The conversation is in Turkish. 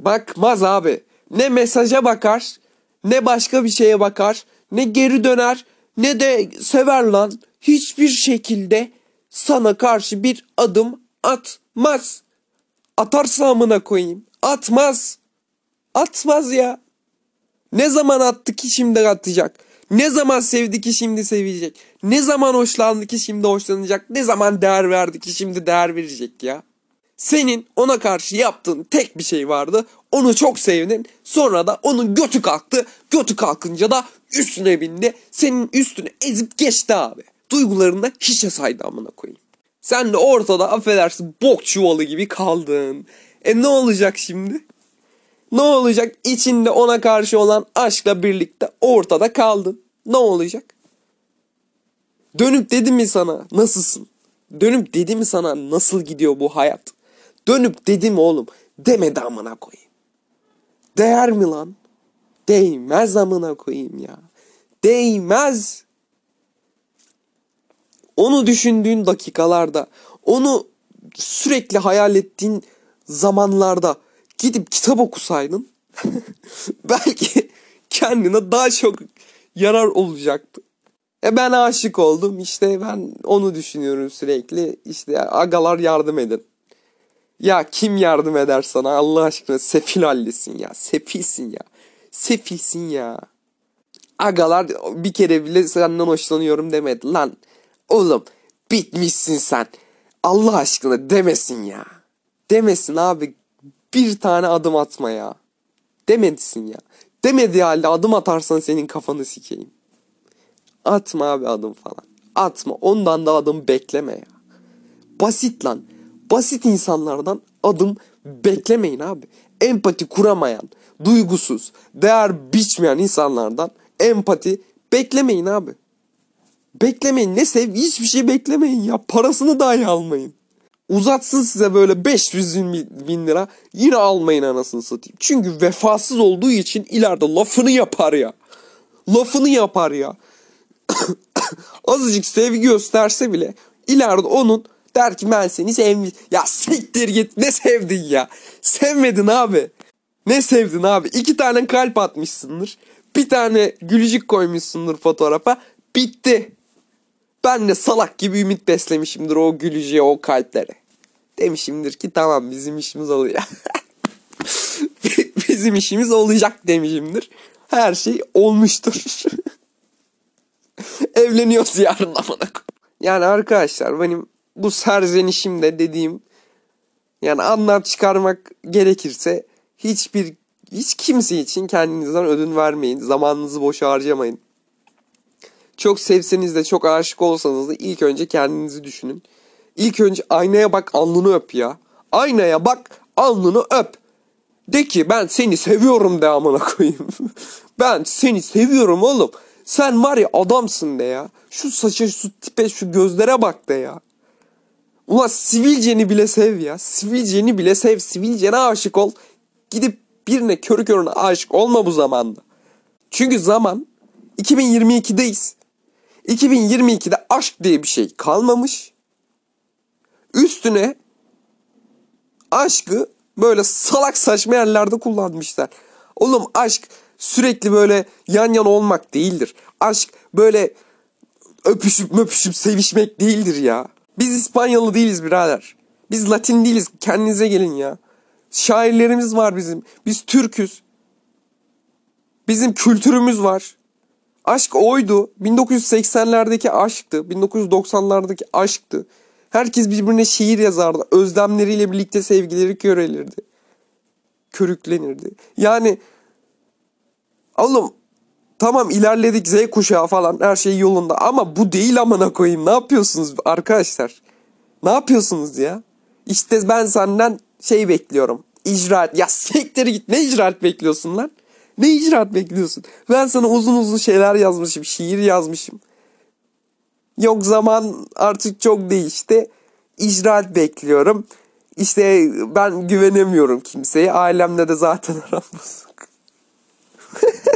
Bakmaz abi. Ne mesaja bakar, ne başka bir şeye bakar, ne geri döner, ne de sever lan. Hiçbir şekilde sana karşı bir adım atmaz. Atarsa amına koyayım. Atmaz. Atmaz ya. Ne zaman attı ki şimdi atacak? Ne zaman sevdi ki şimdi sevecek? Ne zaman hoşlandı ki şimdi hoşlanacak? Ne zaman değer verdi ki şimdi değer verecek ya? Senin ona karşı yaptığın tek bir şey vardı. Onu çok sevdin. Sonra da onun götü kalktı. Götü kalkınca da üstüne bindi. Senin üstüne ezip geçti abi. Duygularını da hiçe saydı amına koyayım. Sen de ortada affedersin bok çuvalı gibi kaldın. E ne olacak şimdi? Ne olacak? İçinde ona karşı olan aşkla birlikte ortada kaldın. Ne olacak? Dönüp dedi mi sana nasılsın? Dönüp dedi mi sana nasıl gidiyor bu hayat? Dönüp dedi mi oğlum? Demedi amına koyayım. Değer mi lan? Değmez amına koyayım ya. Değmez. Onu düşündüğün dakikalarda, onu sürekli hayal ettiğin zamanlarda gidip kitap okusaydın belki kendine daha çok yarar olacaktı. E ben aşık oldum işte ben onu düşünüyorum sürekli işte agalar yardım edin. Ya kim yardım eder sana Allah aşkına sefil hallesin ya sefilsin ya sefilsin ya. Agalar bir kere bile senden hoşlanıyorum demedi lan oğlum bitmişsin sen Allah aşkına demesin ya. Demesin abi bir tane adım atma ya. Demedisin ya. Demediği halde adım atarsan senin kafanı sikeyim. Atma abi adım falan. Atma. Ondan da adım bekleme ya. Basit lan. Basit insanlardan adım beklemeyin abi. Empati kuramayan, duygusuz, değer biçmeyen insanlardan empati beklemeyin abi. Beklemeyin. Ne sev hiçbir şey beklemeyin ya. Parasını dahi almayın. Uzatsın size böyle 500 bin lira yine almayın anasını satayım. Çünkü vefasız olduğu için ileride lafını yapar ya. Lafını yapar ya. Azıcık sevgi gösterse bile ileride onun der ben seni sevmiş. Ya siktir git ne sevdin ya. Sevmedin abi. Ne sevdin abi? İki tane kalp atmışsındır. Bir tane gülücük koymuşsundur fotoğrafa. Bitti. Ben de salak gibi ümit beslemişimdir o gülücüye o kalplere. Demişimdir ki tamam bizim işimiz olacak. bizim işimiz olacak demişimdir. Her şey olmuştur. Evleniyoruz yarın amına Yani arkadaşlar benim bu serzenişimde dediğim yani anlam çıkarmak gerekirse hiçbir hiç kimse için kendinizden ödün vermeyin. Zamanınızı boşa harcamayın. Çok sevseniz de çok aşık olsanız da ilk önce kendinizi düşünün. İlk önce aynaya bak alnını öp ya. Aynaya bak alnını öp. De ki ben seni seviyorum de amına koyayım. ben seni seviyorum oğlum. Sen var ya adamsın de ya. Şu saça şu tipe şu gözlere bak de ya. Ulan sivilceni bile sev ya. Sivilceni bile sev. Sivilcene aşık ol. Gidip birine körü körüne aşık olma bu zamanda. Çünkü zaman 2022'deyiz. 2022'de aşk diye bir şey kalmamış. Üstüne aşkı böyle salak saçma yerlerde kullanmışlar. Oğlum aşk sürekli böyle yan yana olmak değildir. Aşk böyle öpüşüp möpüşüp sevişmek değildir ya. Biz İspanyalı değiliz birader. Biz Latin değiliz. Kendinize gelin ya. Şairlerimiz var bizim. Biz Türküz. Bizim kültürümüz var. Aşk oydu. 1980'lerdeki aşktı. 1990'lardaki aşktı. Herkes birbirine şiir yazardı. Özlemleriyle birlikte sevgileri körelirdi. Körüklenirdi. Yani oğlum tamam ilerledik Z kuşağı falan her şey yolunda ama bu değil amına koyayım. Ne yapıyorsunuz arkadaşlar? Ne yapıyorsunuz ya? İşte ben senden şey bekliyorum. İcraat. Ya siktir git. Ne icraat bekliyorsun lan? Ne icraat bekliyorsun? Ben sana uzun uzun şeyler yazmışım. Şiir yazmışım. Yok zaman artık çok değişti. İcraat bekliyorum. İşte ben güvenemiyorum kimseye. Ailemle de zaten aram bozuk.